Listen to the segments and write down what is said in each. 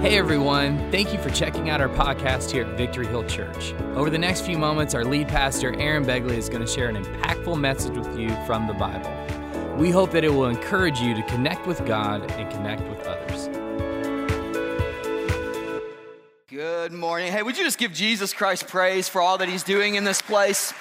Hey everyone, thank you for checking out our podcast here at Victory Hill Church. Over the next few moments, our lead pastor, Aaron Begley, is going to share an impactful message with you from the Bible. We hope that it will encourage you to connect with God and connect with others. Good morning. Hey, would you just give Jesus Christ praise for all that he's doing in this place?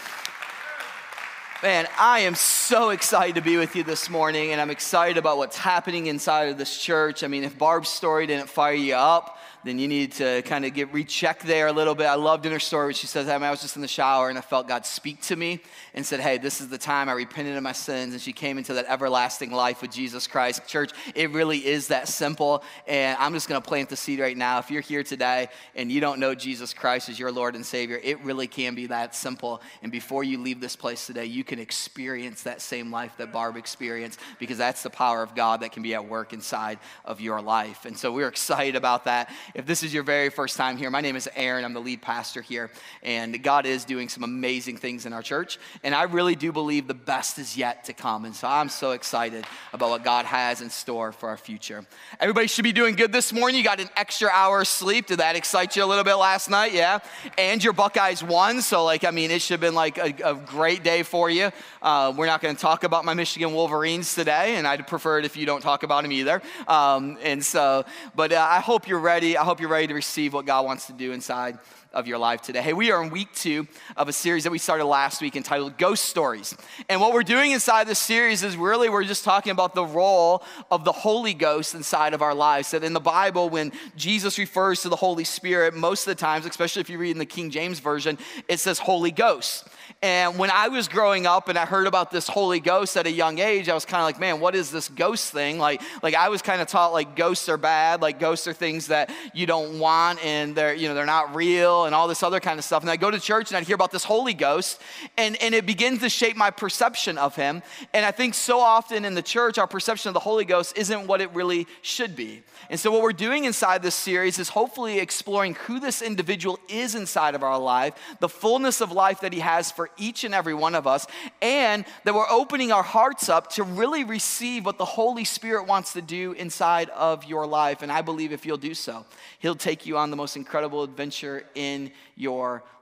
Man, I am so excited to be with you this morning, and I'm excited about what's happening inside of this church. I mean, if Barb's story didn't fire you up, then you need to kind of get rechecked there a little bit. I loved in her story she says, I, mean, I was just in the shower and I felt God speak to me and said, Hey, this is the time I repented of my sins. And she came into that everlasting life with Jesus Christ. Church, it really is that simple. And I'm just going to plant the seed right now. If you're here today and you don't know Jesus Christ as your Lord and Savior, it really can be that simple. And before you leave this place today, you can experience that same life that Barb experienced because that's the power of God that can be at work inside of your life. And so we're excited about that. If this is your very first time here, my name is Aaron. I'm the lead pastor here, and God is doing some amazing things in our church. And I really do believe the best is yet to come. And so I'm so excited about what God has in store for our future. Everybody should be doing good this morning. You got an extra hour of sleep. Did that excite you a little bit last night? Yeah. And your Buckeyes won. So, like, I mean, it should have been like a, a great day for you. Uh, we're not going to talk about my Michigan Wolverines today, and I'd prefer it if you don't talk about them either. Um, and so, but uh, I hope you're ready. I hope you're ready to receive what God wants to do inside of your life today. Hey, we are in week two of a series that we started last week entitled Ghost Stories. And what we're doing inside this series is really we're just talking about the role of the Holy Ghost inside of our lives. That in the Bible, when Jesus refers to the Holy Spirit, most of the times, especially if you read in the King James Version, it says Holy Ghost. And when I was growing up and I heard about this Holy Ghost at a young age, I was kind of like, man, what is this ghost thing? Like, like I was kind of taught like ghosts are bad, like ghosts are things that you don't want and they're, you know, they're not real and all this other kind of stuff. And I go to church and I'd hear about this Holy Ghost and, and it begins to shape my perception of him. And I think so often in the church, our perception of the Holy Ghost isn't what it really should be. And so what we're doing inside this series is hopefully exploring who this individual is inside of our life, the fullness of life that he has for each and every one of us, and that we're opening our hearts up to really receive what the Holy Spirit wants to do inside of your life. And I believe if you'll do so, He'll take you on the most incredible adventure in your life.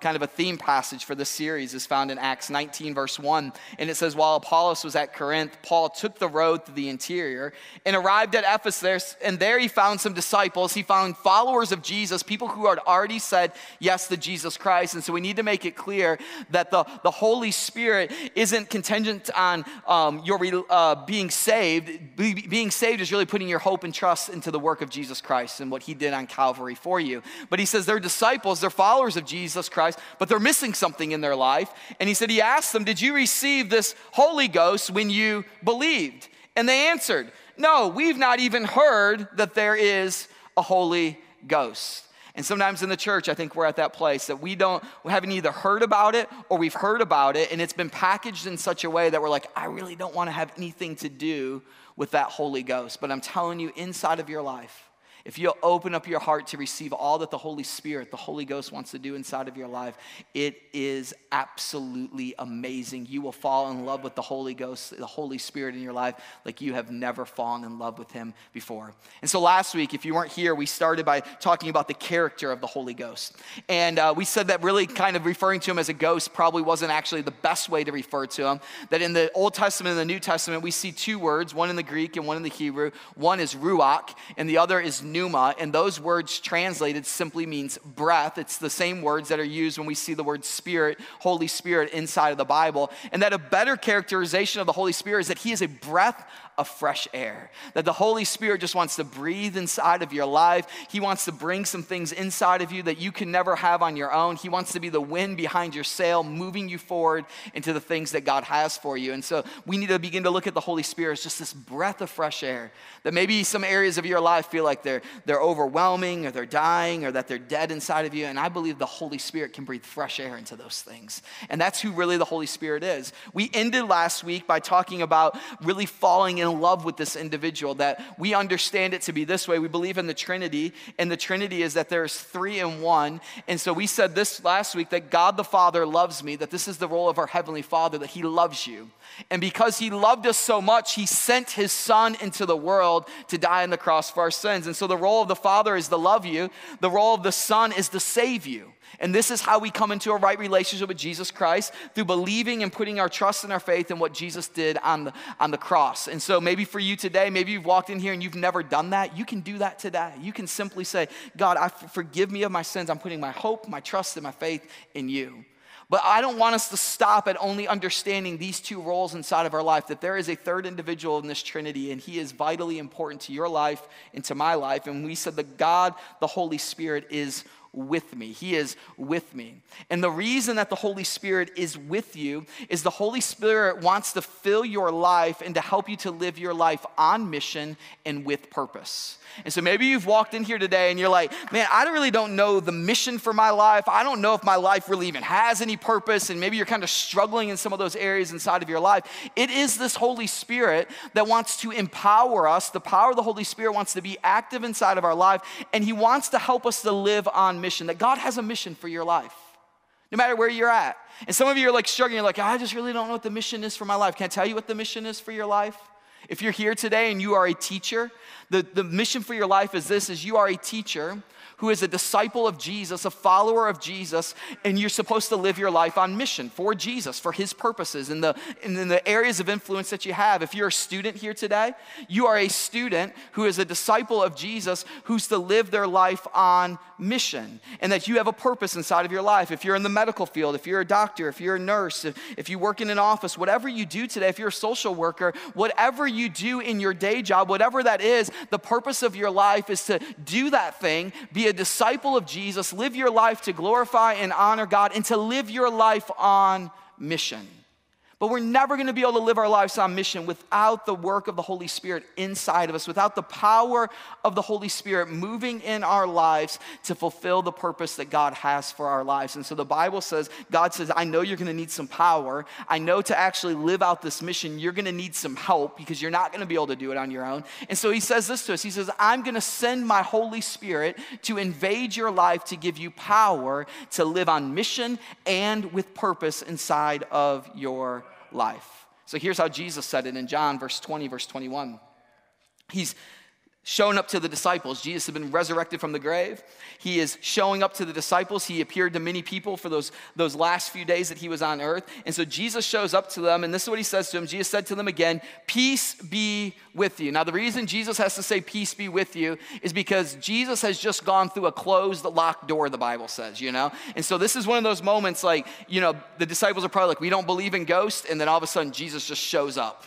Kind of a theme passage for this series is found in Acts 19, verse 1. And it says, While Apollos was at Corinth, Paul took the road to the interior and arrived at Ephesus. And there he found some disciples. He found followers of Jesus, people who had already said yes to Jesus Christ. And so we need to make it clear that the, the Holy Spirit isn't contingent on um, your uh, being saved. Be, being saved is really putting your hope and trust into the work of Jesus Christ and what he did on Calvary for you. But he says they're disciples, they're followers of Jesus. Jesus Christ, but they're missing something in their life. And he said, He asked them, Did you receive this Holy Ghost when you believed? And they answered, No, we've not even heard that there is a Holy Ghost. And sometimes in the church, I think we're at that place that we don't, we haven't either heard about it or we've heard about it, and it's been packaged in such a way that we're like, I really don't want to have anything to do with that Holy Ghost. But I'm telling you, inside of your life, if you'll open up your heart to receive all that the Holy Spirit, the Holy Ghost wants to do inside of your life, it is absolutely amazing. You will fall in love with the Holy Ghost, the Holy Spirit in your life, like you have never fallen in love with Him before. And so last week, if you weren't here, we started by talking about the character of the Holy Ghost. And uh, we said that really kind of referring to Him as a ghost probably wasn't actually the best way to refer to Him. That in the Old Testament and the New Testament, we see two words, one in the Greek and one in the Hebrew. One is ruach, and the other is pneuma, and those words translated simply means breath. It's the same words that are used when we see the word spirit, Holy Spirit inside of the Bible. And that a better characterization of the Holy Spirit is that he is a breath of fresh air. That the Holy Spirit just wants to breathe inside of your life. He wants to bring some things inside of you that you can never have on your own. He wants to be the wind behind your sail, moving you forward into the things that God has for you. And so we need to begin to look at the Holy Spirit as just this breath of fresh air. That maybe some areas of your life feel like they're, they're overwhelming or they're dying or that they're dead inside of you. And I believe the Holy Spirit can breathe fresh air into those things. And that's who really the Holy Spirit is. We ended last week by talking about really falling in in love with this individual, that we understand it to be this way. We believe in the Trinity, and the Trinity is that there's three in one. And so we said this last week that God the Father loves me, that this is the role of our Heavenly Father, that He loves you. And because He loved us so much, He sent His Son into the world to die on the cross for our sins. And so the role of the Father is to love you, the role of the Son is to save you. And this is how we come into a right relationship with Jesus Christ through believing and putting our trust and our faith in what Jesus did on the, on the cross. And so maybe for you today, maybe you've walked in here and you've never done that. You can do that today. You can simply say, God, I forgive me of my sins. I'm putting my hope, my trust, and my faith in you. But I don't want us to stop at only understanding these two roles inside of our life, that there is a third individual in this Trinity, and he is vitally important to your life and to my life. And we said that God, the Holy Spirit, is with me. He is with me. And the reason that the Holy Spirit is with you is the Holy Spirit wants to fill your life and to help you to live your life on mission and with purpose. And so maybe you've walked in here today and you're like, man, I really don't know the mission for my life. I don't know if my life really even has any purpose. And maybe you're kind of struggling in some of those areas inside of your life. It is this Holy Spirit that wants to empower us. The power of the Holy Spirit wants to be active inside of our life. And He wants to help us to live on mission, that God has a mission for your life, no matter where you're at. And some of you are like struggling, you're like, I just really don't know what the mission is for my life. Can I tell you what the mission is for your life? If you're here today and you are a teacher, the, the mission for your life is this is you are a teacher who is a disciple of Jesus, a follower of Jesus, and you're supposed to live your life on mission for Jesus, for his purposes, in the, in the areas of influence that you have. If you're a student here today, you are a student who is a disciple of Jesus who's to live their life on mission, and that you have a purpose inside of your life. If you're in the medical field, if you're a doctor, if you're a nurse, if, if you work in an office, whatever you do today, if you're a social worker, whatever you do in your day job, whatever that is, the purpose of your life is to do that thing, be a disciple of Jesus, live your life to glorify and honor God, and to live your life on mission. But we're never going to be able to live our lives on mission without the work of the Holy Spirit inside of us, without the power of the Holy Spirit moving in our lives to fulfill the purpose that God has for our lives. And so the Bible says, God says, I know you're going to need some power. I know to actually live out this mission, you're going to need some help because you're not going to be able to do it on your own. And so he says this to us He says, I'm going to send my Holy Spirit to invade your life to give you power to live on mission and with purpose inside of your life. So here's how Jesus said it in John, verse 20, verse 21. He's shown up to the disciples. Jesus had been resurrected from the grave. He is showing up to the disciples. He appeared to many people for those, those last few days that he was on earth. And so Jesus shows up to them, and this is what he says to them. Jesus said to them again, Peace be with you. Now, the reason Jesus has to say, Peace be with you, is because Jesus has just gone through a closed, locked door, the Bible says, you know? And so this is one of those moments like, you know, the disciples are probably like, We don't believe in ghosts. And then all of a sudden, Jesus just shows up.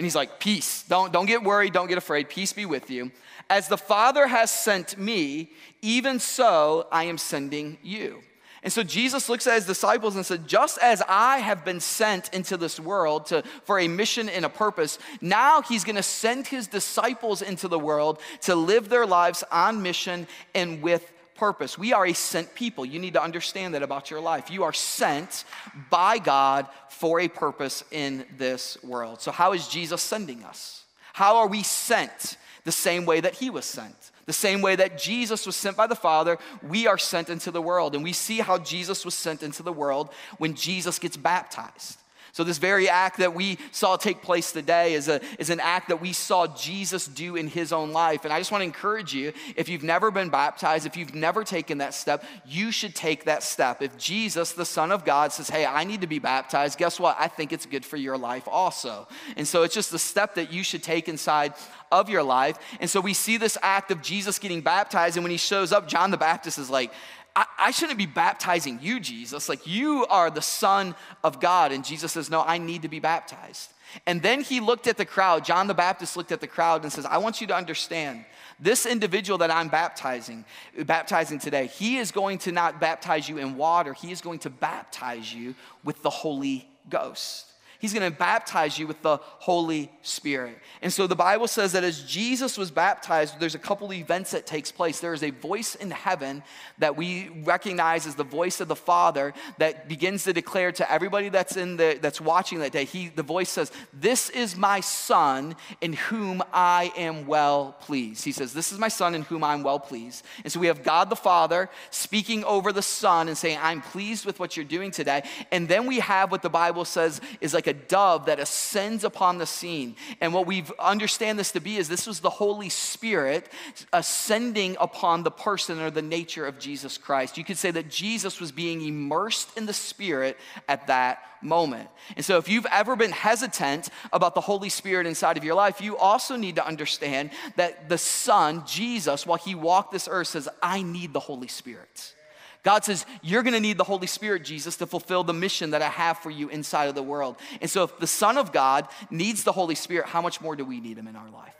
And he's like, Peace. Don't, don't get worried. Don't get afraid. Peace be with you. As the Father has sent me, even so I am sending you. And so Jesus looks at his disciples and said, Just as I have been sent into this world to, for a mission and a purpose, now he's going to send his disciples into the world to live their lives on mission and with purpose. We are a sent people. You need to understand that about your life. You are sent by God for a purpose in this world. So, how is Jesus sending us? How are we sent? The same way that he was sent. The same way that Jesus was sent by the Father, we are sent into the world. And we see how Jesus was sent into the world when Jesus gets baptized. So, this very act that we saw take place today is, a, is an act that we saw Jesus do in his own life. And I just want to encourage you if you've never been baptized, if you've never taken that step, you should take that step. If Jesus, the Son of God, says, Hey, I need to be baptized, guess what? I think it's good for your life also. And so, it's just the step that you should take inside of your life. And so, we see this act of Jesus getting baptized. And when he shows up, John the Baptist is like, I, I shouldn't be baptizing you, Jesus. Like, you are the Son of God. And Jesus says, No, I need to be baptized. And then he looked at the crowd. John the Baptist looked at the crowd and says, I want you to understand this individual that I'm baptizing, baptizing today, he is going to not baptize you in water, he is going to baptize you with the Holy Ghost. He's going to baptize you with the Holy Spirit. And so the Bible says that as Jesus was baptized, there's a couple events that takes place. There is a voice in heaven that we recognize as the voice of the Father that begins to declare to everybody that's in the that's watching that day. He the voice says, "This is my son in whom I am well pleased." He says, "This is my son in whom I'm well pleased." And so we have God the Father speaking over the Son and saying, "I'm pleased with what you're doing today." And then we have what the Bible says is like a dove that ascends upon the scene. And what we understand this to be is this was the Holy Spirit ascending upon the person or the nature of Jesus Christ. You could say that Jesus was being immersed in the Spirit at that moment. And so, if you've ever been hesitant about the Holy Spirit inside of your life, you also need to understand that the Son, Jesus, while he walked this earth, says, I need the Holy Spirit. God says, You're gonna need the Holy Spirit, Jesus, to fulfill the mission that I have for you inside of the world. And so, if the Son of God needs the Holy Spirit, how much more do we need him in our life?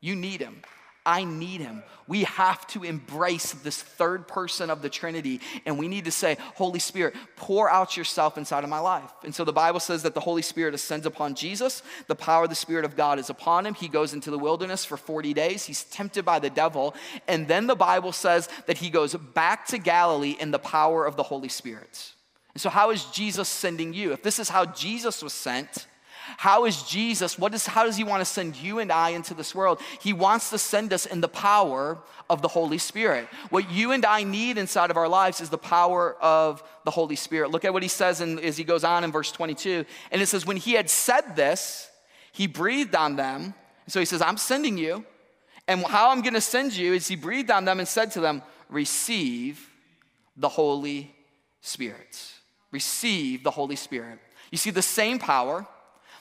You need him. I need him. We have to embrace this third person of the Trinity and we need to say, Holy Spirit, pour out yourself inside of my life. And so the Bible says that the Holy Spirit ascends upon Jesus. The power of the Spirit of God is upon him. He goes into the wilderness for 40 days. He's tempted by the devil. And then the Bible says that he goes back to Galilee in the power of the Holy Spirit. And so, how is Jesus sending you? If this is how Jesus was sent, how is Jesus, what is, how does he want to send you and I into this world? He wants to send us in the power of the Holy Spirit. What you and I need inside of our lives is the power of the Holy Spirit. Look at what he says in, as he goes on in verse 22. And it says, When he had said this, he breathed on them. So he says, I'm sending you. And how I'm going to send you is he breathed on them and said to them, Receive the Holy Spirit. Receive the Holy Spirit. You see, the same power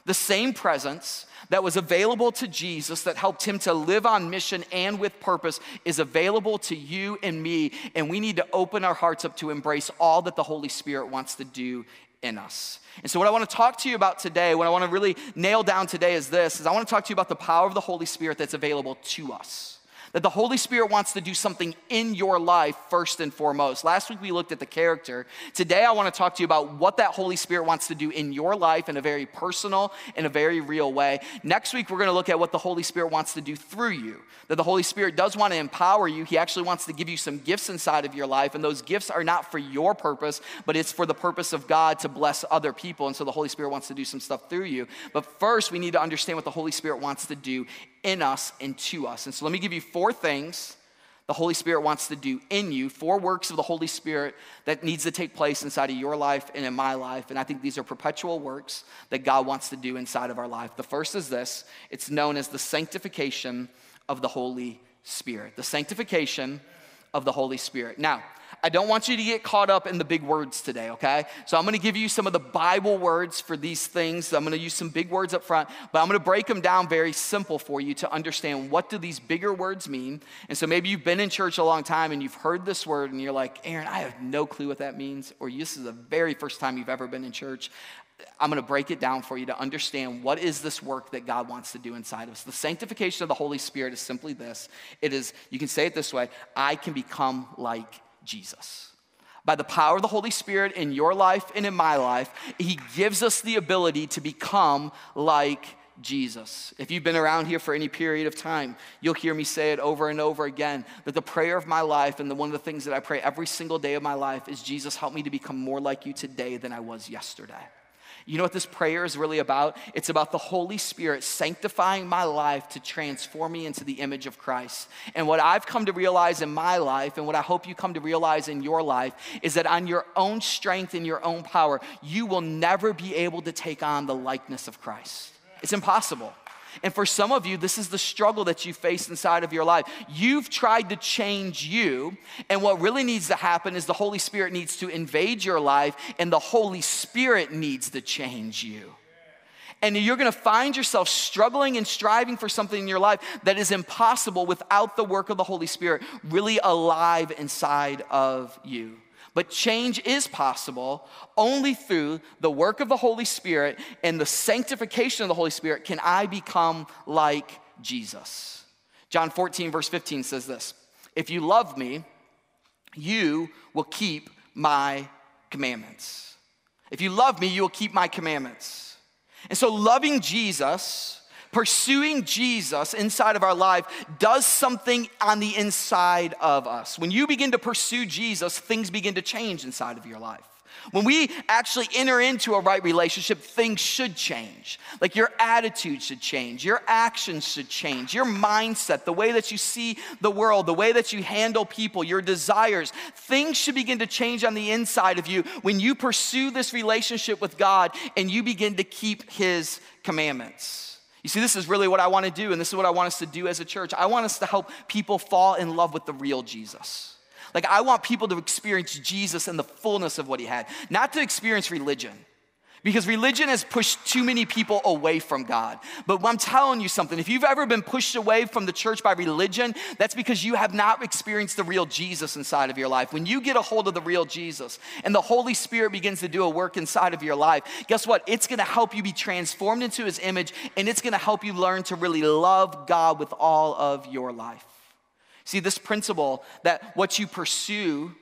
the same presence that was available to Jesus that helped him to live on mission and with purpose is available to you and me. And we need to open our hearts up to embrace all that the Holy Spirit wants to do in us. And so what I want to talk to you about today, what I want to really nail down today is this, is I want to talk to you about the power of the Holy Spirit that's available to us that the Holy Spirit wants to do something in your life first and foremost. Last week we looked at the character. Today I want to talk to you about what that Holy Spirit wants to do in your life in a very personal, in a very real way. Next week we're going to look at what the Holy Spirit wants to do through you. That the Holy Spirit does want to empower you. He actually wants to give you some gifts inside of your life, and those gifts are not for your purpose, but it's for the purpose of God to bless other people. And so the Holy Spirit wants to do some stuff through you. But first, we need to understand what the Holy Spirit wants to do in us and to us. And so let me give you four things the Holy Spirit wants to do in you, four works of the Holy Spirit that needs to take place inside of your life and in my life. And I think these are perpetual works that God wants to do inside of our life. The first is this it's known as the sanctification of the Holy Spirit. The sanctification of the Holy Spirit. Now, I don't want you to get caught up in the big words today, okay? So I'm gonna give you some of the Bible words for these things. I'm gonna use some big words up front, but I'm gonna break them down very simple for you to understand what do these bigger words mean. And so maybe you've been in church a long time and you've heard this word and you're like, Aaron, I have no clue what that means, or this is the very first time you've ever been in church. I'm going to break it down for you to understand what is this work that God wants to do inside of us. The sanctification of the Holy Spirit is simply this. It is, you can say it this way, I can become like Jesus. By the power of the Holy Spirit in your life and in my life, He gives us the ability to become like Jesus. If you've been around here for any period of time, you'll hear me say it over and over again that the prayer of my life and the, one of the things that I pray every single day of my life is Jesus, help me to become more like you today than I was yesterday. You know what this prayer is really about? It's about the Holy Spirit sanctifying my life to transform me into the image of Christ. And what I've come to realize in my life, and what I hope you come to realize in your life, is that on your own strength and your own power, you will never be able to take on the likeness of Christ. It's impossible. And for some of you, this is the struggle that you face inside of your life. You've tried to change you, and what really needs to happen is the Holy Spirit needs to invade your life, and the Holy Spirit needs to change you. And you're gonna find yourself struggling and striving for something in your life that is impossible without the work of the Holy Spirit really alive inside of you. But change is possible only through the work of the Holy Spirit and the sanctification of the Holy Spirit can I become like Jesus. John 14, verse 15 says this If you love me, you will keep my commandments. If you love me, you will keep my commandments. And so, loving Jesus, pursuing Jesus inside of our life, does something on the inside of us. When you begin to pursue Jesus, things begin to change inside of your life. When we actually enter into a right relationship, things should change. Like your attitude should change, your actions should change, your mindset, the way that you see the world, the way that you handle people, your desires, things should begin to change on the inside of you when you pursue this relationship with God and you begin to keep His commandments. You see, this is really what I want to do, and this is what I want us to do as a church. I want us to help people fall in love with the real Jesus. Like, I want people to experience Jesus and the fullness of what he had, not to experience religion. Because religion has pushed too many people away from God. But I'm telling you something if you've ever been pushed away from the church by religion, that's because you have not experienced the real Jesus inside of your life. When you get a hold of the real Jesus and the Holy Spirit begins to do a work inside of your life, guess what? It's gonna help you be transformed into his image and it's gonna help you learn to really love God with all of your life. See, this principle that what you pursue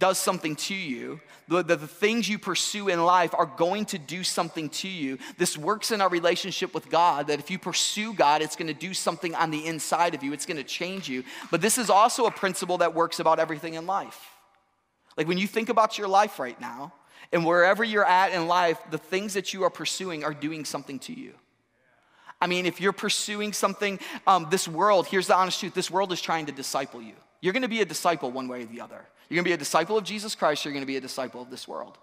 does something to you, the, the, the, things you pursue in life are going to do something to you. This works in our relationship with God, that if you pursue God, it's gonna do something on the inside of you, it's gonna change you. But this is also a principle that works about everything in life. Like when you think about your life right now, and wherever you're at in life, the things that you are pursuing are doing something to you. I mean, if you're pursuing something, um, this world, here's the honest truth this world is trying to disciple you. You're gonna be a disciple one way or the other. You're gonna be a disciple of Jesus Christ, you're gonna be a disciple of this world.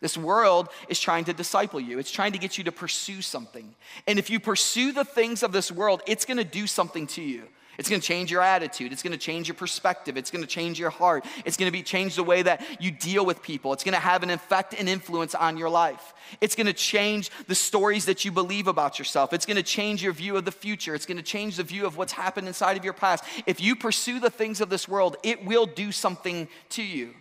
This world is trying to disciple you. It's trying to get you to pursue something. And if you pursue the things of this world, it's gonna do something to you. It's going to change your attitude. It's going to change your perspective. It's going to change your heart. It's going to be change the way that you deal with people. It's going to have an effect and influence on your life. It's going to change the stories that you believe about yourself. It's going to change your view of the future. It's going to change the view of what's happened inside of your past. If you pursue the things of this world, it will do something to you.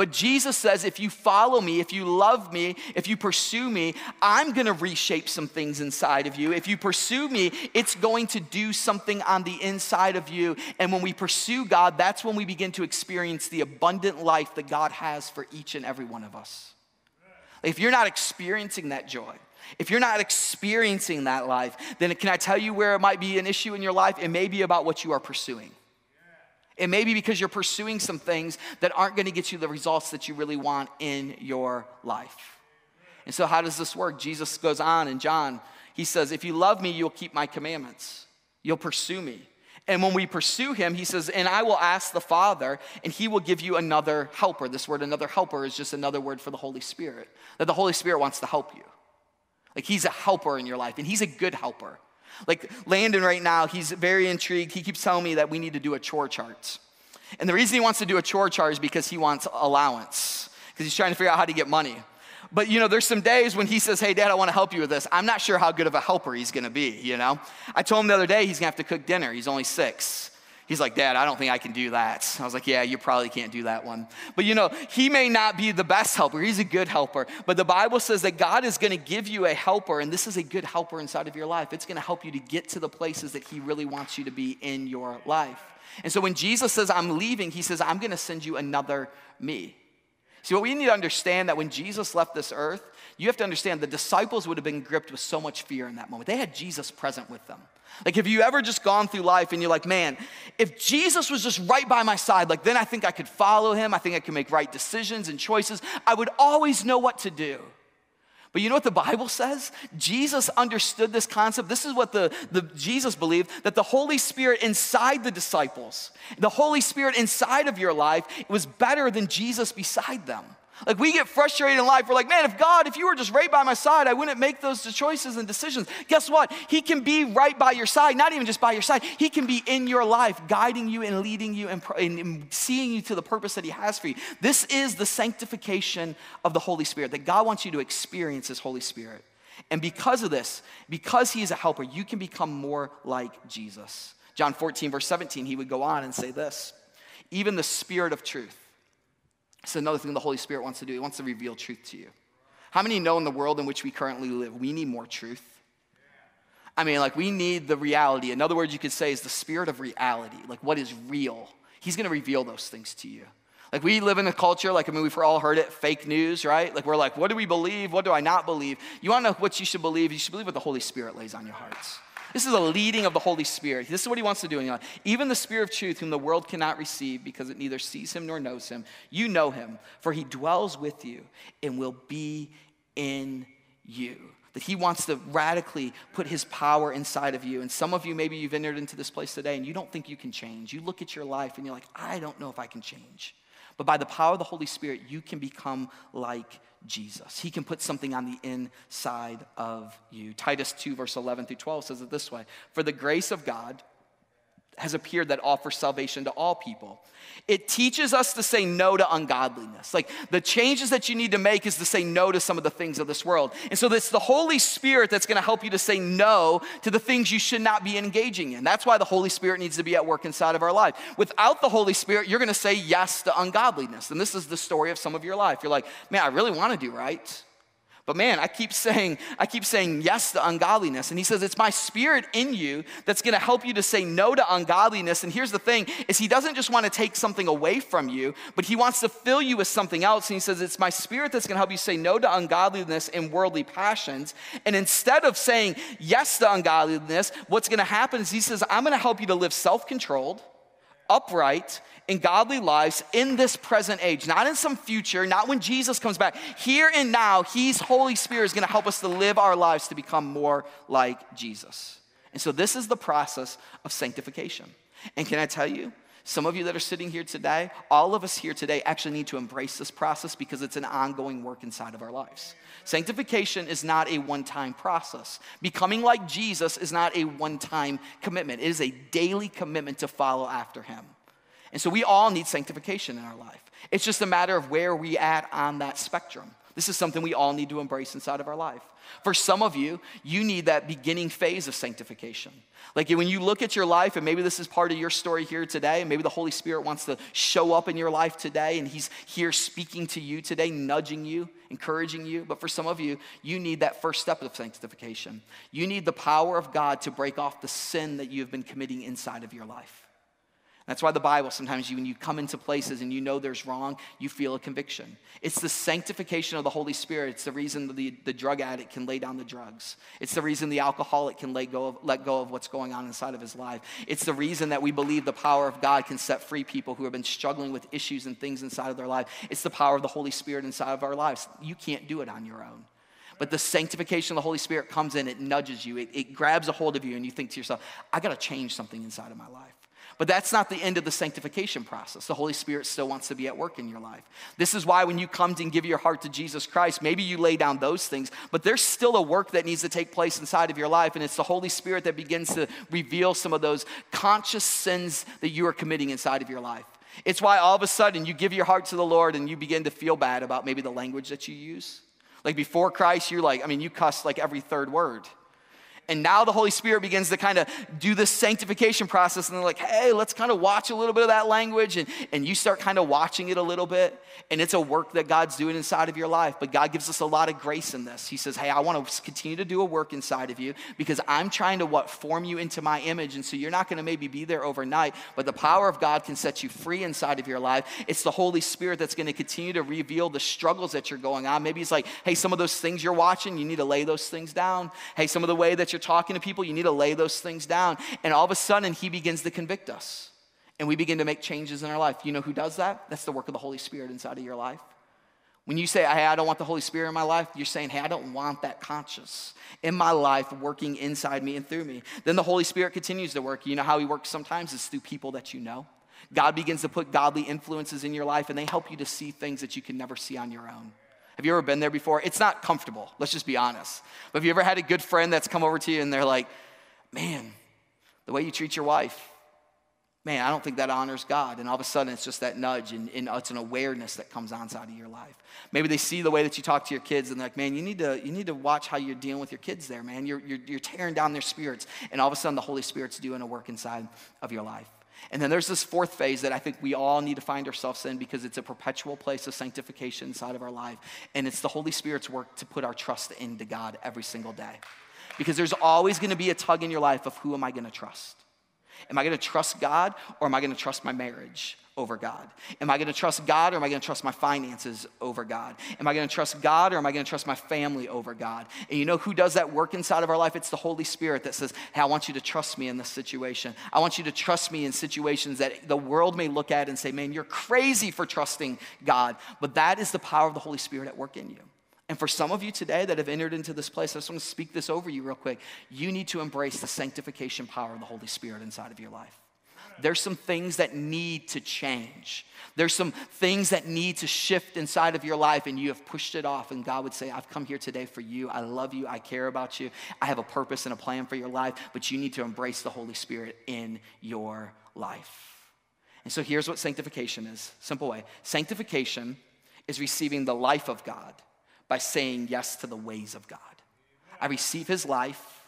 But Jesus says, if you follow me, if you love me, if you pursue me, I'm gonna reshape some things inside of you. If you pursue me, it's going to do something on the inside of you. And when we pursue God, that's when we begin to experience the abundant life that God has for each and every one of us. If you're not experiencing that joy, if you're not experiencing that life, then can I tell you where it might be an issue in your life? It may be about what you are pursuing. It may be because you're pursuing some things that aren't going to get you the results that you really want in your life. And so, how does this work? Jesus goes on in John, he says, If you love me, you'll keep my commandments, you'll pursue me. And when we pursue him, he says, And I will ask the Father, and he will give you another helper. This word, another helper, is just another word for the Holy Spirit. That the Holy Spirit wants to help you. Like he's a helper in your life, and he's a good helper. Like Landon right now, he's very intrigued. He keeps telling me that we need to do a chore chart. And the reason he wants to do a chore chart is because he wants allowance, because he's trying to figure out how to get money. But you know, there's some days when he says, Hey, dad, I want to help you with this. I'm not sure how good of a helper he's gonna be, you know? I told him the other day he's gonna have to cook dinner. He's only six. He's like, Dad, I don't think I can do that. I was like, Yeah, you probably can't do that one. But you know, he may not be the best helper, he's a good helper. But the Bible says that God is gonna give you a helper, and this is a good helper inside of your life. It's gonna help you to get to the places that he really wants you to be in your life. And so when Jesus says, I'm leaving, he says, I'm gonna send you another me. See, what we need to understand that when Jesus left this earth, you have to understand the disciples would have been gripped with so much fear in that moment. They had Jesus present with them. Like, have you ever just gone through life and you're like, man, if Jesus was just right by my side, like, then I think I could follow him. I think I could make right decisions and choices. I would always know what to do. But you know what the Bible says? Jesus understood this concept. This is what the, the Jesus believed that the Holy Spirit inside the disciples, the Holy Spirit inside of your life, was better than Jesus beside them. Like we get frustrated in life. We're like, man, if God, if you were just right by my side, I wouldn't make those choices and decisions. Guess what? He can be right by your side, not even just by your side. He can be in your life, guiding you and leading you and, and seeing you to the purpose that He has for you. This is the sanctification of the Holy Spirit, that God wants you to experience His Holy Spirit. And because of this, because He is a helper, you can become more like Jesus. John 14, verse 17, he would go on and say this Even the Spirit of truth it's another thing the Holy Spirit wants to do. He wants to reveal truth to you. How many know in the world in which we currently live, we need more truth? I mean, like, we need the reality. In other words, you could say is the spirit of reality, like what is real. He's gonna reveal those things to you. Like we live in a culture, like I mean, we've all heard it, fake news, right? Like we're like, what do we believe? What do I not believe? You want to know what you should believe? You should believe what the Holy Spirit lays on your hearts. This is a leading of the Holy Spirit. This is what he wants to do in your life. Even the Spirit of truth, whom the world cannot receive because it neither sees him nor knows him, you know him, for he dwells with you and will be in you. That he wants to radically put his power inside of you. And some of you, maybe you've entered into this place today and you don't think you can change. You look at your life and you're like, I don't know if I can change. But by the power of the Holy Spirit, you can become like Jesus. He can put something on the inside of you. Titus 2, verse 11 through 12 says it this way For the grace of God has appeared that offers salvation to all people. It teaches us to say no to ungodliness. Like the changes that you need to make is to say no to some of the things of this world. And so it's the Holy Spirit that's to help you to say no to the things you should not be engaging in. That's why the Holy Spirit needs to be at work inside of our life. Without the Holy Spirit, you're to say yes to ungodliness. And this is the story of some of your life. You're like, man, I really want to do right. But man, I keep saying, I keep saying yes to ungodliness. And he says, it's my spirit in you that's gonna help you to say no to ungodliness. And here's the thing, is he doesn't just want to take something away from you, but he wants to fill you with something else. And he says, it's my spirit that's gonna help you say no to ungodliness and worldly passions. And instead of saying yes to ungodliness, what's gonna happen is he says, I'm gonna help you to live self-controlled, upright, and godly lives in this present age, not in some future, not when Jesus comes back. Here and now, He's Holy Spirit is going to help us to live our lives to become more like Jesus. And so, this is the process of sanctification. And can I tell you, some of you that are sitting here today, all of us here today actually need to embrace this process because it's an ongoing work inside of our lives. Sanctification is not a one time process. Becoming like Jesus is not a one time commitment, it is a daily commitment to follow after Him. And so we all need sanctification in our life. It's just a matter of where we at on that spectrum. This is something we all need to embrace inside of our life. For some of you, you need that beginning phase of sanctification. Like when you look at your life, and maybe this is part of your story here today, and maybe the Holy Spirit wants to show up in your life today, and He's here speaking to you today, nudging you, encouraging you. But for some of you, you need that first step of sanctification. You need the power of God to break off the sin that you have been committing inside of your life. That's why the Bible, sometimes you, when you come into places and you know there's wrong, you feel a conviction. It's the sanctification of the Holy Spirit. It's the reason the, the drug addict can lay down the drugs. It's the reason the alcoholic can let go, of, let go of what's going on inside of his life. It's the reason that we believe the power of God can set free people who have been struggling with issues and things inside of their life. It's the power of the Holy Spirit inside of our lives. You can't do it on your own. But the sanctification of the Holy Spirit comes in, it nudges you, it, it grabs a hold of you, and you think to yourself, I got to change something inside of my life. But that's not the end of the sanctification process. The Holy Spirit still wants to be at work in your life. This is why when you come and give your heart to Jesus Christ, maybe you lay down those things, but there's still a work that needs to take place inside of your life. And it's the Holy Spirit that begins to reveal some of those conscious sins that you are committing inside of your life. It's why all of a sudden you give your heart to the Lord and you begin to feel bad about maybe the language that you use. Like before Christ, you're like, I mean, you cuss like every third word. And now the Holy Spirit begins to kind of do this sanctification process. And they're like, hey, let's kind of watch a little bit of that language. And, and you start kind of watching it a little bit. And it's a work that God's doing inside of your life. But God gives us a lot of grace in this. He says, hey, I want to continue to do a work inside of you because I'm trying to what? Form you into my image. And so you're not going to maybe be there overnight, but the power of God can set you free inside of your life. It's the Holy Spirit that's going to continue to reveal the struggles that you're going on. Maybe it's like, hey, some of those things you're watching, you need to lay those things down. Hey, some of the way that you're talking to people, you need to lay those things down. And all of a sudden, He begins to convict us. And we begin to make changes in our life. You know who does that? That's the work of the Holy Spirit inside of your life. When you say, hey, I don't want the Holy Spirit in my life, you're saying, hey, I don't want that conscious in my life working inside me and through me. Then the Holy Spirit continues to work. You know how He works sometimes? It's through people that you know. God begins to put godly influences in your life and they help you to see things that you can never see on your own. Have you ever been there before? It's not comfortable, let's just be honest. But have you ever had a good friend that's come over to you and they're like, man, the way you treat your wife, man, I don't think that honors God. And all of a sudden, it's just that nudge and, and uh, it's an awareness that comes outside of your life. Maybe they see the way that you talk to your kids and they're like, man, you need to, you need to watch how you're dealing with your kids there, man. You're, you're, you're tearing down their spirits. And all of a sudden, the Holy Spirit's doing a work inside of your life. And then there's this fourth phase that I think we all need to find ourselves in because it's a perpetual place of sanctification inside of our life. And it's the Holy Spirit's work to put our trust into God every single day. Because there's always going to be a tug in your life of who am I going to trust? Am I gonna trust God or am I gonna trust my marriage? Over God? Am I gonna trust God or am I gonna trust my finances over God? Am I gonna trust God or am I gonna trust my family over God? And you know who does that work inside of our life? It's the Holy Spirit that says, Hey, I want you to trust me in this situation. I want you to trust me in situations that the world may look at and say, Man, you're crazy for trusting God. But that is the power of the Holy Spirit at work in you. And for some of you today that have entered into this place, I just want to speak this over you real quick. You need to embrace the sanctification power of the Holy Spirit inside of your life. There's some things that need to change. There's some things that need to shift inside of your life, and you have pushed it off. And God would say, I've come here today for you. I love you. I care about you. I have a purpose and a plan for your life, but you need to embrace the Holy Spirit in your life. And so here's what sanctification is simple way sanctification is receiving the life of God by saying yes to the ways of God. I receive his life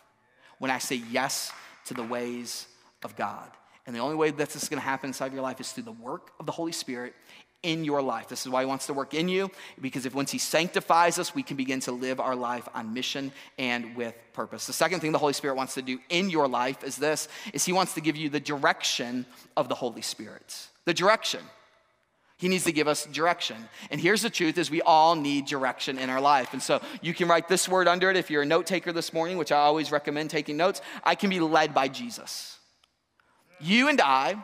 when I say yes to the ways of God. And the only way that this is going to happen inside of your life is through the work of the Holy Spirit in your life. This is why he wants to work in you, because if once he sanctifies us, we can begin to live our life on mission and with purpose. The second thing the Holy Spirit wants to do in your life is this, is he wants to give you the direction of the Holy Spirit. The direction. He needs to give us direction. And here's the truth is we all need direction in our life. And so you can write this word under it if you're a note taker this morning, which I always recommend taking notes. I can be led by Jesus. You and I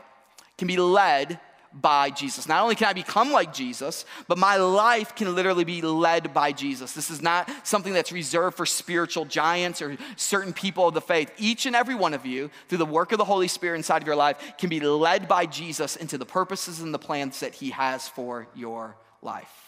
can be led by Jesus. Not only can I become like Jesus, but my life can literally be led by Jesus. This is not something that's reserved for spiritual giants or certain people of the faith. Each and every one of you, through the work of the Holy Spirit inside of your life, can be led by Jesus into the purposes and the plans that He has for your life.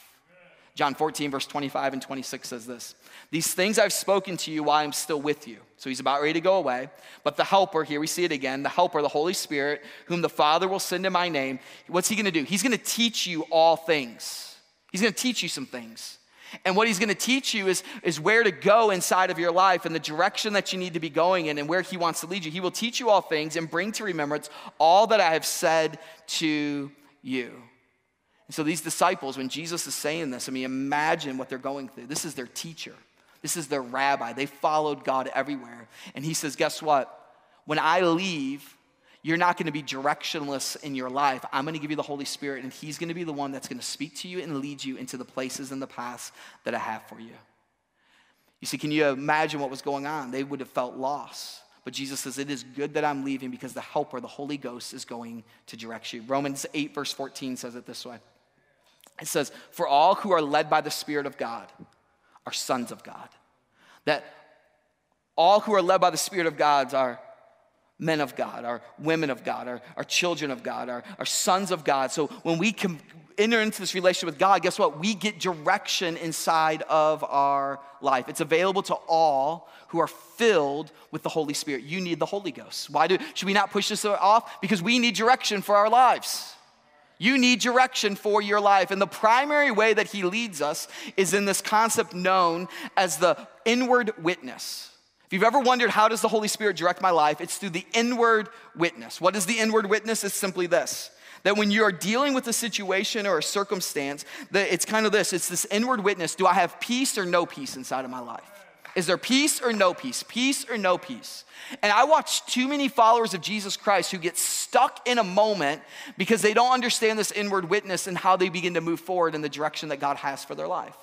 John 14, verse 25 and 26 says this These things I've spoken to you while I'm still with you. So he's about ready to go away. But the Helper, here we see it again, the Helper, the Holy Spirit, whom the Father will send in my name, what's he gonna do? He's gonna teach you all things. He's gonna teach you some things. And what he's gonna teach you is, is where to go inside of your life and the direction that you need to be going in and where he wants to lead you. He will teach you all things and bring to remembrance all that I have said to you. And so these disciples, when Jesus is saying this, I mean, imagine what they're going through. This is their teacher. This is their rabbi. They followed God everywhere. And he says, Guess what? When I leave, you're not going to be directionless in your life. I'm going to give you the Holy Spirit, and He's going to be the one that's going to speak to you and lead you into the places and the paths that I have for you. You see, can you imagine what was going on? They would have felt lost. But Jesus says, It is good that I'm leaving because the Helper, the Holy Ghost, is going to direct you. Romans 8, verse 14 says it this way it says, For all who are led by the Spirit of God are sons of God. That all who are led by the Spirit of God are men of God, are women of God, are, are children of God, are, are sons of God. So when we can enter into this relationship with God, guess what? We get direction inside of our life. It's available to all who are filled with the Holy Spirit. You need the Holy Ghost. Why do should we not push this off? Because we need direction for our lives. You need direction for your life. And the primary way that he leads us is in this concept known as the inward witness. If you've ever wondered how does the Holy Spirit direct my life, it's through the inward witness. What is the inward witness? It's simply this. That when you are dealing with a situation or a circumstance, that it's kind of this. It's this inward witness. Do I have peace or no peace inside of my life? Is there peace or no peace? Peace or no peace? And I watch too many followers of Jesus Christ who get stuck in a moment because they don't understand this inward witness and how they begin to move forward in the direction that God has for their life.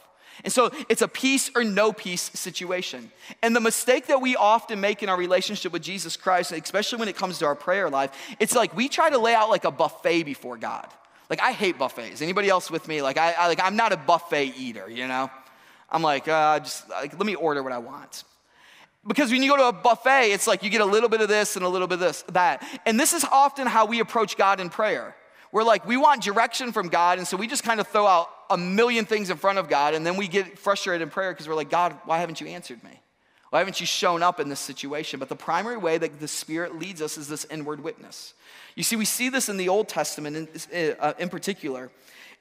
And so it's a peace or no peace situation. And the mistake that we often make in our relationship with Jesus Christ, especially when it comes to our prayer life, it's like we try to lay out like a buffet before God. Like I hate buffets. Anybody else with me? Like I, I like I'm not a buffet eater, you know? I'm like, uh, just like, let me order what I want. Because when you go to a buffet, it's like you get a little bit of this and a little bit of this, that. And this is often how we approach God in prayer. We're like, we want direction from God, and so we just kind of throw out a million things in front of God, and then we get frustrated in prayer because we're like, God, why haven't you answered me? Why haven't you shown up in this situation? But the primary way that the Spirit leads us is this inward witness. You see, we see this in the Old Testament in, uh, in particular.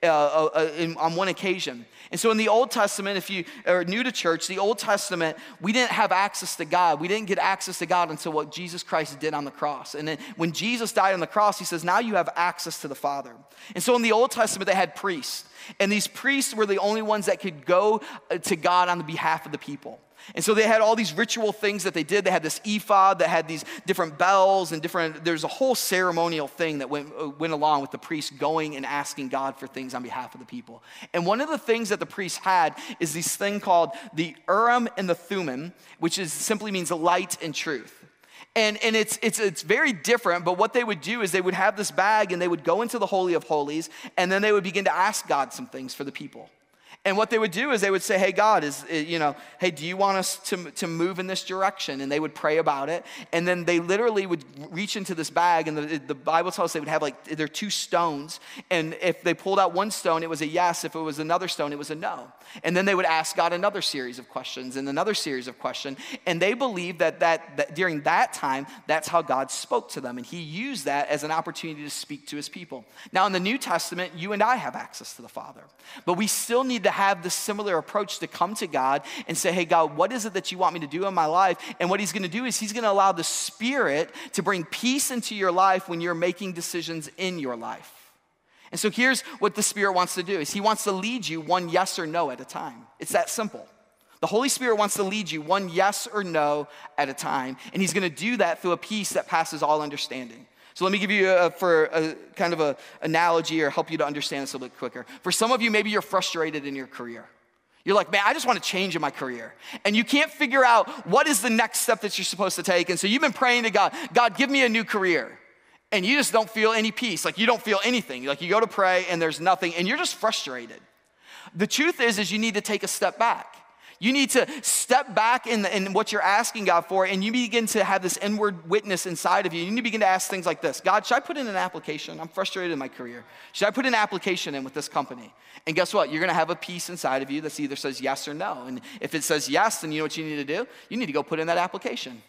Uh, uh, uh, in, on one occasion. And so in the Old Testament, if you are new to church, the Old Testament, we didn't have access to God. We didn't get access to God until what Jesus Christ did on the cross. And then when Jesus died on the cross, he says, now you have access to the Father. And so in the Old Testament, they had priests. And these priests were the only ones that could go uh, to God on the behalf of the people. And so they had all these ritual things that they did. They had this ephod that had these different bells and different, there's a whole ceremonial thing that went, uh, went along with the priest going and asking God for things on behalf of the people. And one of the things that the priests had is this thing called the Urim and the Thummim, which is simply means light and truth. And, and it's, it's, it's very different, but what they would do is they would have this bag and they would go into the Holy of Holies, and then they would begin to ask God some things for the people. And what they would do is they would say, Hey, God, is, eh, you know, hey, do you want us to, to move in this direction? And they would pray about it. And then they literally would reach into this bag, and the, the Bible tells us they would have like, they're two stones. And if they pulled out one stone, it was a yes. If it was another stone, it was a no. And then they would ask God another series of questions and another series of questions. And they believed that, that, that during that time, that's how God spoke to them. And He used that as an opportunity to speak to His people. Now, in the New Testament, you and I have access to the Father, but we still need to have this similar approach to come to God and say, hey, God, what is it that you want me to do in my life? And what He's gonna do is He's gonna allow the Spirit to bring peace into your life when you're making decisions in your life. And so here's what the Spirit wants to do is He wants to lead you one yes or no at a time. It's that simple. The Holy Spirit wants to lead you one yes or no at a time, and He's gonna do that through a peace that passes all understanding. So let me give you a, for a kind of an analogy or help you to understand this a little bit quicker. For some of you, maybe you're frustrated in your career. You're like, man, I just want to change in my career. And you can't figure out what is the next step that you're supposed to take. And so you've been praying to God, God, give me a new career. And you just don't feel any peace. Like you don't feel anything. Like you go to pray and there's nothing and you're just frustrated. The truth is, is you need to take a step back. You need to step back in, the, in, what you're asking God for, and you begin to have this inward witness inside of you. You need to begin to ask things like this God, should I put in an application? I'm frustrated in my career. Should I put an application in with this company? And guess what? You're gonna have a peace inside of you that either says yes or no. And if it says yes, then you know what you need to do? You need to go put in that application.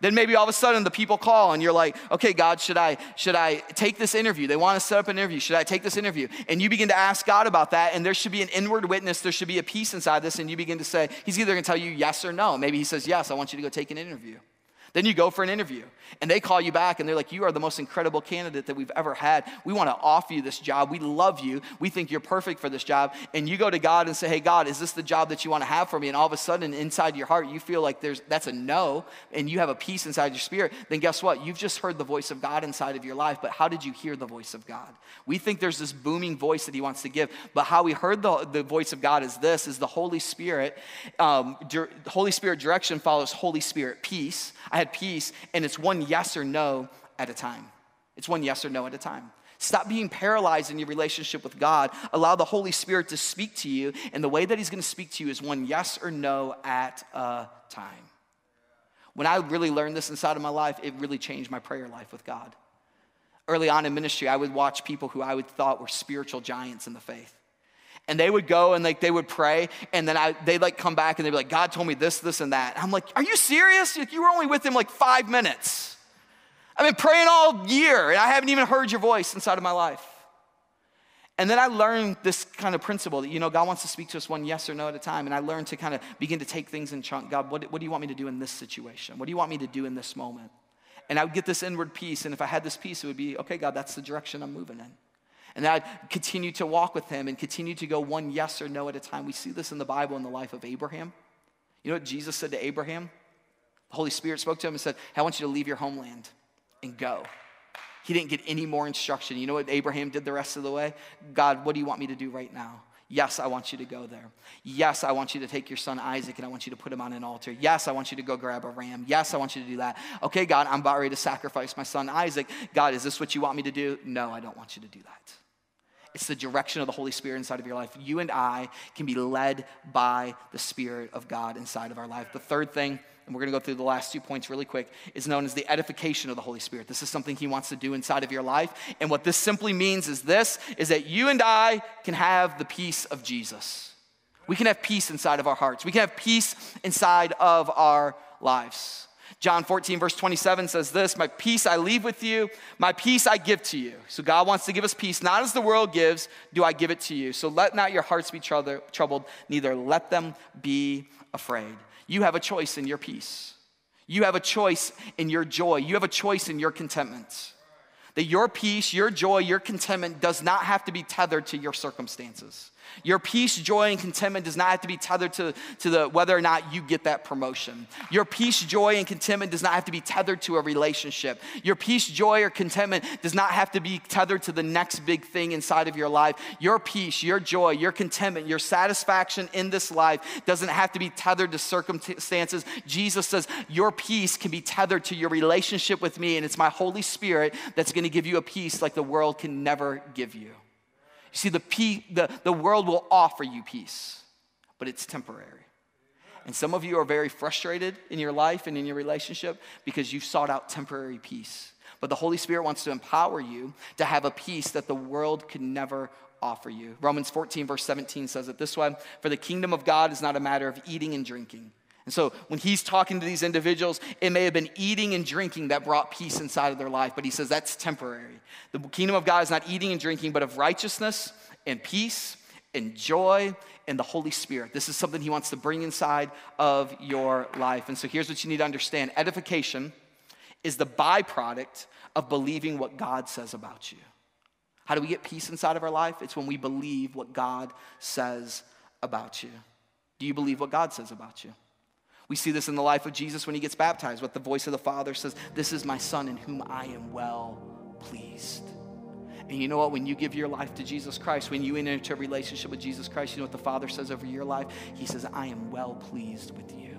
Then maybe all of a sudden the people call and you're like, okay, God, should I, should I take this interview? They want to set up an interview. Should I take this interview? And you begin to ask God about that, and there should be an inward witness. There should be a peace inside this, and you begin to say, He's either going to tell you yes or no. Maybe He says, yes, I want you to go take an interview. Then you go for an interview and they call you back and they're like, You are the most incredible candidate that we've ever had. We want to offer you this job. We love you. We think you're perfect for this job. And you go to God and say, Hey, God, is this the job that you want to have for me? And all of a sudden, inside your heart, you feel like there's, that's a no and you have a peace inside your spirit. Then guess what? You've just heard the voice of God inside of your life. But how did you hear the voice of God? We think there's this booming voice that He wants to give. But how we heard the, the voice of God is this is the Holy Spirit. Um, Holy Spirit direction follows Holy Spirit peace. I had peace, and it's one yes or no at a time. It's one yes or no at a time. Stop being paralyzed in your relationship with God. Allow the Holy Spirit to speak to you, and the way that He's going to speak to you is one yes or no at a time. When I really learned this inside of my life, it really changed my prayer life with God. Early on in ministry, I would watch people who I would thought were spiritual giants in the faith and they would go and like they would pray. And then I, they'd like come back and they'd be like god told me this this and that. I'm like are you serious? You were only with him like five minutes. I've been praying all year and i haven't even heard your voice inside of my life. And then i learned this kind of principle that you know god wants to speak to us one yes or no at a time. And i learned to kind of begin to take things in chunk. God what, what do you want me to do in this situation? What do you want me to do in this moment? And i would get this inward peace. And if i had this peace it would be okay god that's the direction i'm moving in and I'd continue to walk with him and continue to go one yes or no at a time. We see this in the Bible in the life of Abraham. You know what Jesus said to Abraham? The Holy Spirit spoke to him and said, I want you to leave your homeland and go. He didn't get any more instruction. You know what Abraham did the rest of the way? God, what do you want me to do right now? Yes, I want you to go there. Yes, I want you to take your son Isaac and I want you to put him on an altar. Yes, I want you to go grab a ram. Yes, I want you to do that. Okay, God, I'm about ready to sacrifice my son Isaac. God, is this what you want me to do? No, I don't want you to do that. It's the direction of the Holy Spirit inside of your life. You and I can be led by the Spirit of God inside of our life. The third thing, and we're going to go through the last two points really quick, is known as the edification of the Holy Spirit. This is something he wants to do inside of your life. And what this simply means is this is that you and I can have the peace of Jesus. We can have peace inside of our hearts. We can have peace inside of our lives. John 14, verse 27 says this My peace I leave with you, my peace I give to you. So God wants to give us peace. Not as the world gives, do I give it to you. So let not your hearts be troubled, neither let them be afraid. You have a choice in your peace, you have a choice in your joy, you have a choice in your contentment. That your peace, your joy, your contentment does not have to be tethered to your circumstances. Your peace, joy, and contentment does not have to be tethered to, to the, whether or not you get that promotion. Your peace, joy, and contentment does not have to be tethered to a relationship. Your peace, joy, or contentment does not have to be tethered to the next big thing inside of your life. Your peace, your joy, your contentment, your satisfaction in this life doesn't have to be tethered to circumstances. Jesus says your peace can be tethered to your relationship with me, and it's my Holy Spirit that's going to give you a peace like the world can never give you. You see, the, peace, the, the world will offer you peace, but it's temporary. And some of you are very frustrated in your life and in your relationship because you've sought out temporary peace. But the Holy Spirit wants to empower you to have a peace that the world could never offer you. Romans 14, verse 17 says it this way For the kingdom of God is not a matter of eating and drinking and so when he's talking to these individuals, it may have been eating and drinking that brought peace inside of their life, but he says that's temporary. The kingdom of God is not eating and drinking, but of righteousness and peace and joy and the Holy Spirit. This is something he wants to bring inside of your life. And so here's what you need to understand edification is the byproduct of believing what God says about you. How do we get peace inside of our life? It's when we believe what God says about you. Do you believe what God says about you? We see this in the life of Jesus when he gets baptized, what the voice of the Father says, This is my Son in whom I am well pleased. And you know what? When you give your life to Jesus Christ, when you enter into a relationship with Jesus Christ, you know what the Father says over your life? He says, I am well pleased with you.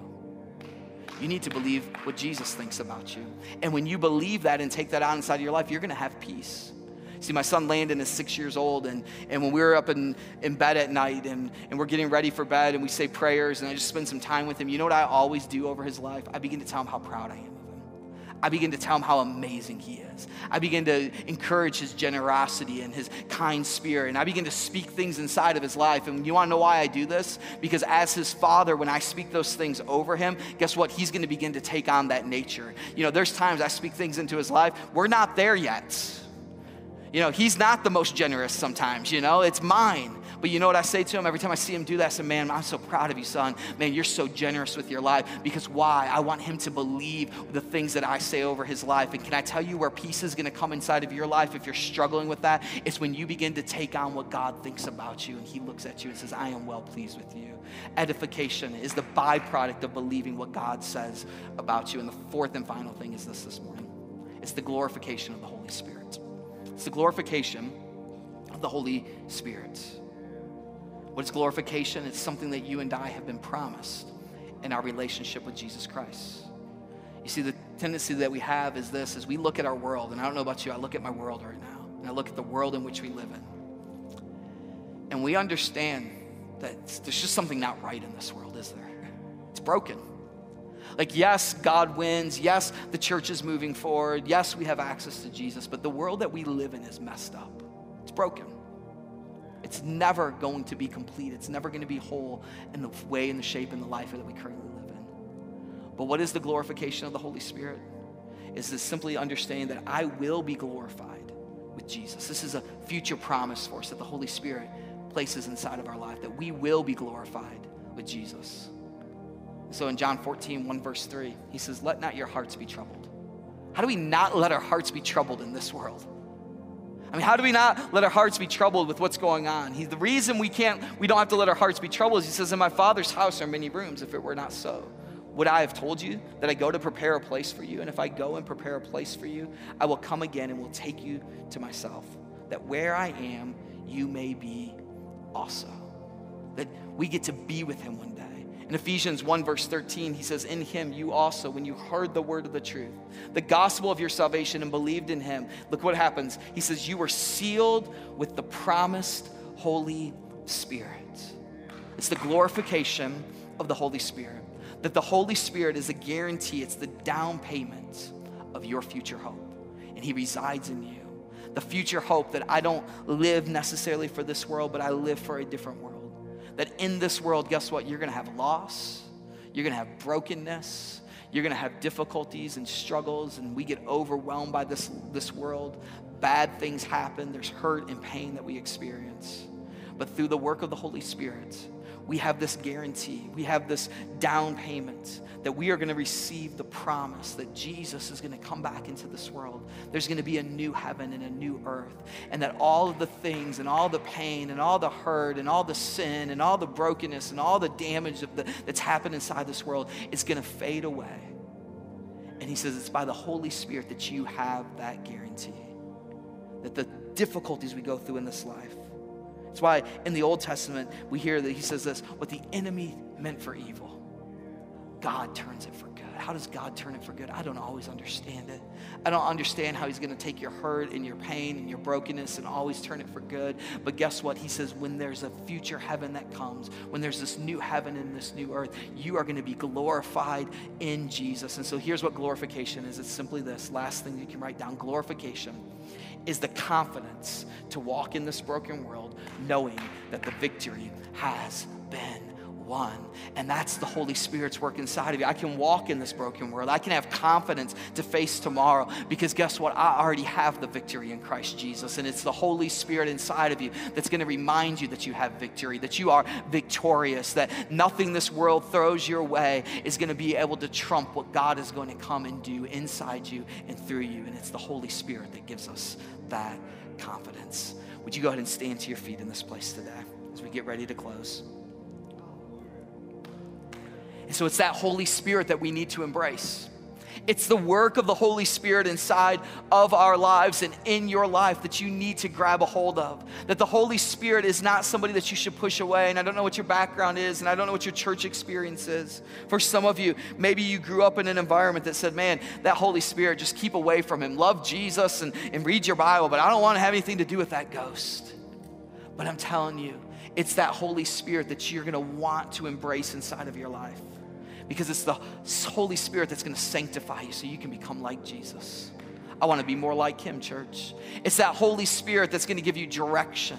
You need to believe what Jesus thinks about you. And when you believe that and take that out inside of your life, you're going to have peace. See, my son Landon is six years old, and, and when we were up in, in bed at night and, and we're getting ready for bed and we say prayers and I just spend some time with him, you know what I always do over his life? I begin to tell him how proud I am of him. I begin to tell him how amazing he is. I begin to encourage his generosity and his kind spirit. And I begin to speak things inside of his life. And you want to know why I do this? Because as his father, when I speak those things over him, guess what? He's going to begin to take on that nature. You know, there's times I speak things into his life. We're not there yet. You know, he's not the most generous sometimes, you know, it's mine. But you know what I say to him every time I see him do that? I say, Man, I'm so proud of you, son. Man, you're so generous with your life. Because why? I want him to believe the things that I say over his life. And can I tell you where peace is going to come inside of your life if you're struggling with that? It's when you begin to take on what God thinks about you and he looks at you and says, I am well pleased with you. Edification is the byproduct of believing what God says about you. And the fourth and final thing is this this morning it's the glorification of the Holy Spirit. It's the glorification of the Holy Spirit. What is glorification? It's something that you and I have been promised in our relationship with Jesus Christ. You see, the tendency that we have is this as we look at our world, and I don't know about you, I look at my world right now, and I look at the world in which we live in. And we understand that there's just something not right in this world, is there? It's broken. Like, yes, God wins. Yes, the church is moving forward. Yes, we have access to Jesus, but the world that we live in is messed up. It's broken. It's never going to be complete. It's never going to be whole in the way and the shape and the life that we currently live in. But what is the glorification of the Holy Spirit? Is this simply understanding that I will be glorified with Jesus. This is a future promise for us that the Holy Spirit places inside of our life, that we will be glorified with Jesus. So in John 14, 1 verse 3, he says, Let not your hearts be troubled. How do we not let our hearts be troubled in this world? I mean, how do we not let our hearts be troubled with what's going on? He, the reason we can't, we don't have to let our hearts be troubled is he says, In my father's house are many rooms. If it were not so, would I have told you that I go to prepare a place for you? And if I go and prepare a place for you, I will come again and will take you to myself, that where I am, you may be also. That we get to be with him one day. In Ephesians 1, verse 13, he says, In him you also, when you heard the word of the truth, the gospel of your salvation, and believed in him, look what happens. He says, You were sealed with the promised Holy Spirit. It's the glorification of the Holy Spirit. That the Holy Spirit is a guarantee, it's the down payment of your future hope. And he resides in you. The future hope that I don't live necessarily for this world, but I live for a different world that in this world, guess what? You're gonna have loss, you're gonna have brokenness, you're gonna have difficulties and struggles, and we get overwhelmed by this, this world. Bad things happen, there's hurt and pain that we experience. But through the work of the Holy Spirit, we have this guarantee, we have this down payment that we are going to receive the promise that Jesus is going to come back into this world. There's going to be a new heaven and a new earth, and that all of the things and all the pain and all the hurt and all the sin and all the brokenness and all the damage the, that's happened inside this world is going to fade away. And he says it's by the Holy Spirit that you have that guarantee. That the difficulties we go through in this life, that's why in the Old Testament we hear that he says this what the enemy meant for evil, God turns it for good. How does God turn it for good? I don't always understand it. I don't understand how He's going to take your hurt and your pain and your brokenness and always turn it for good. But guess what? He says, when there's a future heaven that comes, when there's this new heaven and this new earth, you are going to be glorified in Jesus. And so here's what glorification is it's simply this last thing you can write down glorification is the confidence to walk in this broken world knowing that the victory has been won. And that's the Holy Spirit's work inside of you. I can walk in this broken world. I can have confidence to face tomorrow because guess what? I already have the victory in Christ Jesus. And it's the Holy Spirit inside of you that's going to remind you that you have victory, that you are victorious, that nothing this world throws your way is going to be able to trump what God is going to come and do inside you and through you. And it's the Holy Spirit that gives us that confidence. Would you go ahead and stand to your feet in this place today as we get ready to close? And so it's that Holy Spirit that we need to embrace. It's the work of the Holy Spirit inside of our lives and in your life that you need to grab a hold of. That the Holy Spirit is not somebody that you should push away. And I don't know what your background is, and I don't know what your church experience is. For some of you, maybe you grew up in an environment that said, man, that Holy Spirit, just keep away from him. Love Jesus and, and read your Bible, but I don't want to have anything to do with that ghost. But I'm telling you, it's that Holy Spirit that you're going to want to embrace inside of your life because it's the Holy Spirit that's going to sanctify you so you can become like Jesus. I want to be more like Him, church. It's that Holy Spirit that's going to give you direction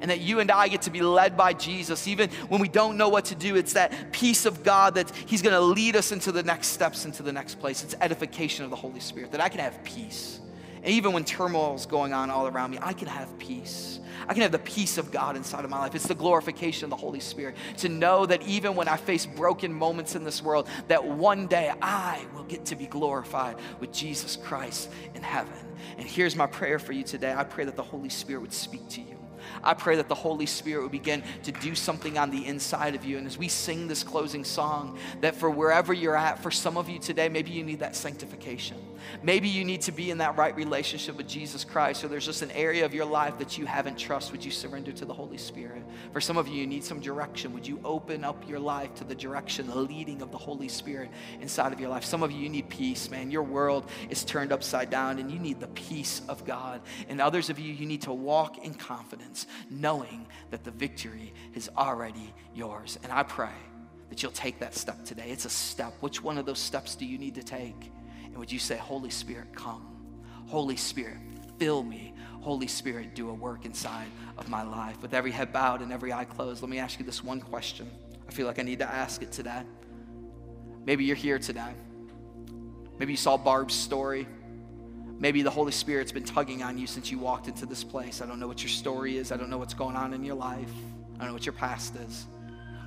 and that you and I get to be led by Jesus. Even when we don't know what to do, it's that peace of God that He's going to lead us into the next steps, into the next place. It's edification of the Holy Spirit that I can have peace. And even when turmoil is going on all around me, I can have peace. I can have the peace of God inside of my life. It's the glorification of the Holy Spirit to know that even when I face broken moments in this world, that one day I will get to be glorified with Jesus Christ in heaven. And here's my prayer for you today. I pray that the Holy Spirit would speak to you. I pray that the Holy Spirit would begin to do something on the inside of you. And as we sing this closing song, that for wherever you're at, for some of you today, maybe you need that sanctification. Maybe you need to be in that right relationship with Jesus Christ, or there's just an area of your life that you haven't trust. Would you surrender to the Holy Spirit? For some of you, you need some direction. Would you open up your life to the direction, the leading of the Holy Spirit inside of your life? Some of you, you need peace, man. Your world is turned upside down, and you need the peace of God. And others of you, you need to walk in confidence, knowing that the victory is already yours. And I pray that you'll take that step today. It's a step. Which one of those steps do you need to take? And would you say, Holy Spirit, come? Holy Spirit, fill me. Holy Spirit, do a work inside of my life. With every head bowed and every eye closed, let me ask you this one question. I feel like I need to ask it today. Maybe you're here today. Maybe you saw Barb's story. Maybe the Holy Spirit's been tugging on you since you walked into this place. I don't know what your story is. I don't know what's going on in your life. I don't know what your past is.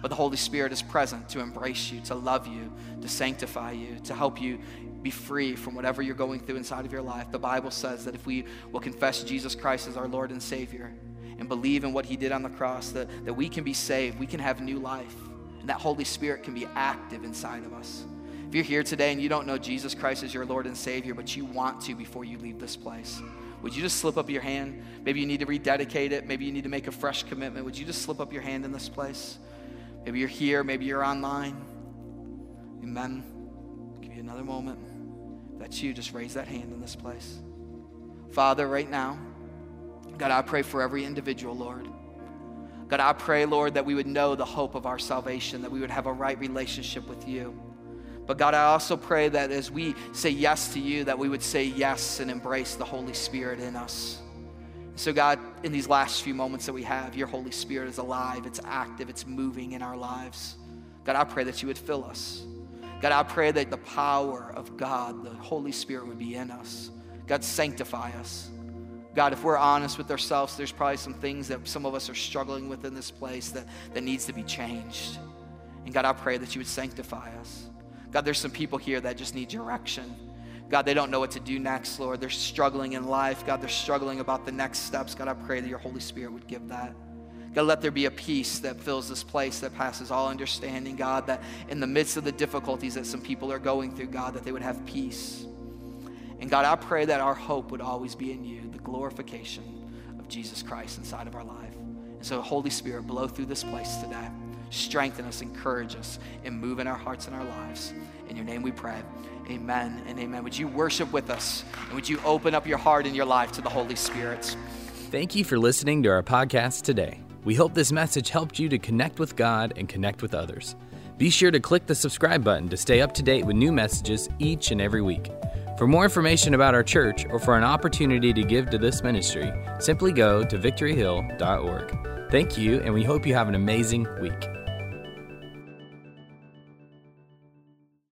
But the Holy Spirit is present to embrace you, to love you, to sanctify you, to help you be free from whatever you're going through inside of your life. The Bible says that if we will confess Jesus Christ as our Lord and Savior and believe in what He did on the cross, that, that we can be saved, we can have new life, and that Holy Spirit can be active inside of us. If you're here today and you don't know Jesus Christ as your Lord and Savior, but you want to before you leave this place, would you just slip up your hand? Maybe you need to rededicate it. Maybe you need to make a fresh commitment. Would you just slip up your hand in this place? Maybe you're here. Maybe you're online. Amen. I'll give you another moment that's you, just raise that hand in this place. Father, right now, God, I pray for every individual, Lord. God, I pray, Lord, that we would know the hope of our salvation, that we would have a right relationship with you. But God, I also pray that as we say yes to you, that we would say yes and embrace the Holy Spirit in us. So, God, in these last few moments that we have, your Holy Spirit is alive, it's active, it's moving in our lives. God, I pray that you would fill us. God, I pray that the power of God, the Holy Spirit, would be in us. God, sanctify us. God, if we're honest with ourselves, there's probably some things that some of us are struggling with in this place that, that needs to be changed. And God, I pray that you would sanctify us. God, there's some people here that just need direction. God, they don't know what to do next, Lord. They're struggling in life. God, they're struggling about the next steps. God, I pray that your Holy Spirit would give that. God, let there be a peace that fills this place that passes all understanding, God, that in the midst of the difficulties that some people are going through, God, that they would have peace. And God, I pray that our hope would always be in you, the glorification of Jesus Christ inside of our life. And so, Holy Spirit, blow through this place today. Strengthen us, encourage us, and move in our hearts and our lives. In your name we pray. Amen and amen. Would you worship with us? And would you open up your heart and your life to the Holy Spirit? Thank you for listening to our podcast today. We hope this message helped you to connect with God and connect with others. Be sure to click the subscribe button to stay up to date with new messages each and every week. For more information about our church or for an opportunity to give to this ministry, simply go to victoryhill.org. Thank you, and we hope you have an amazing week.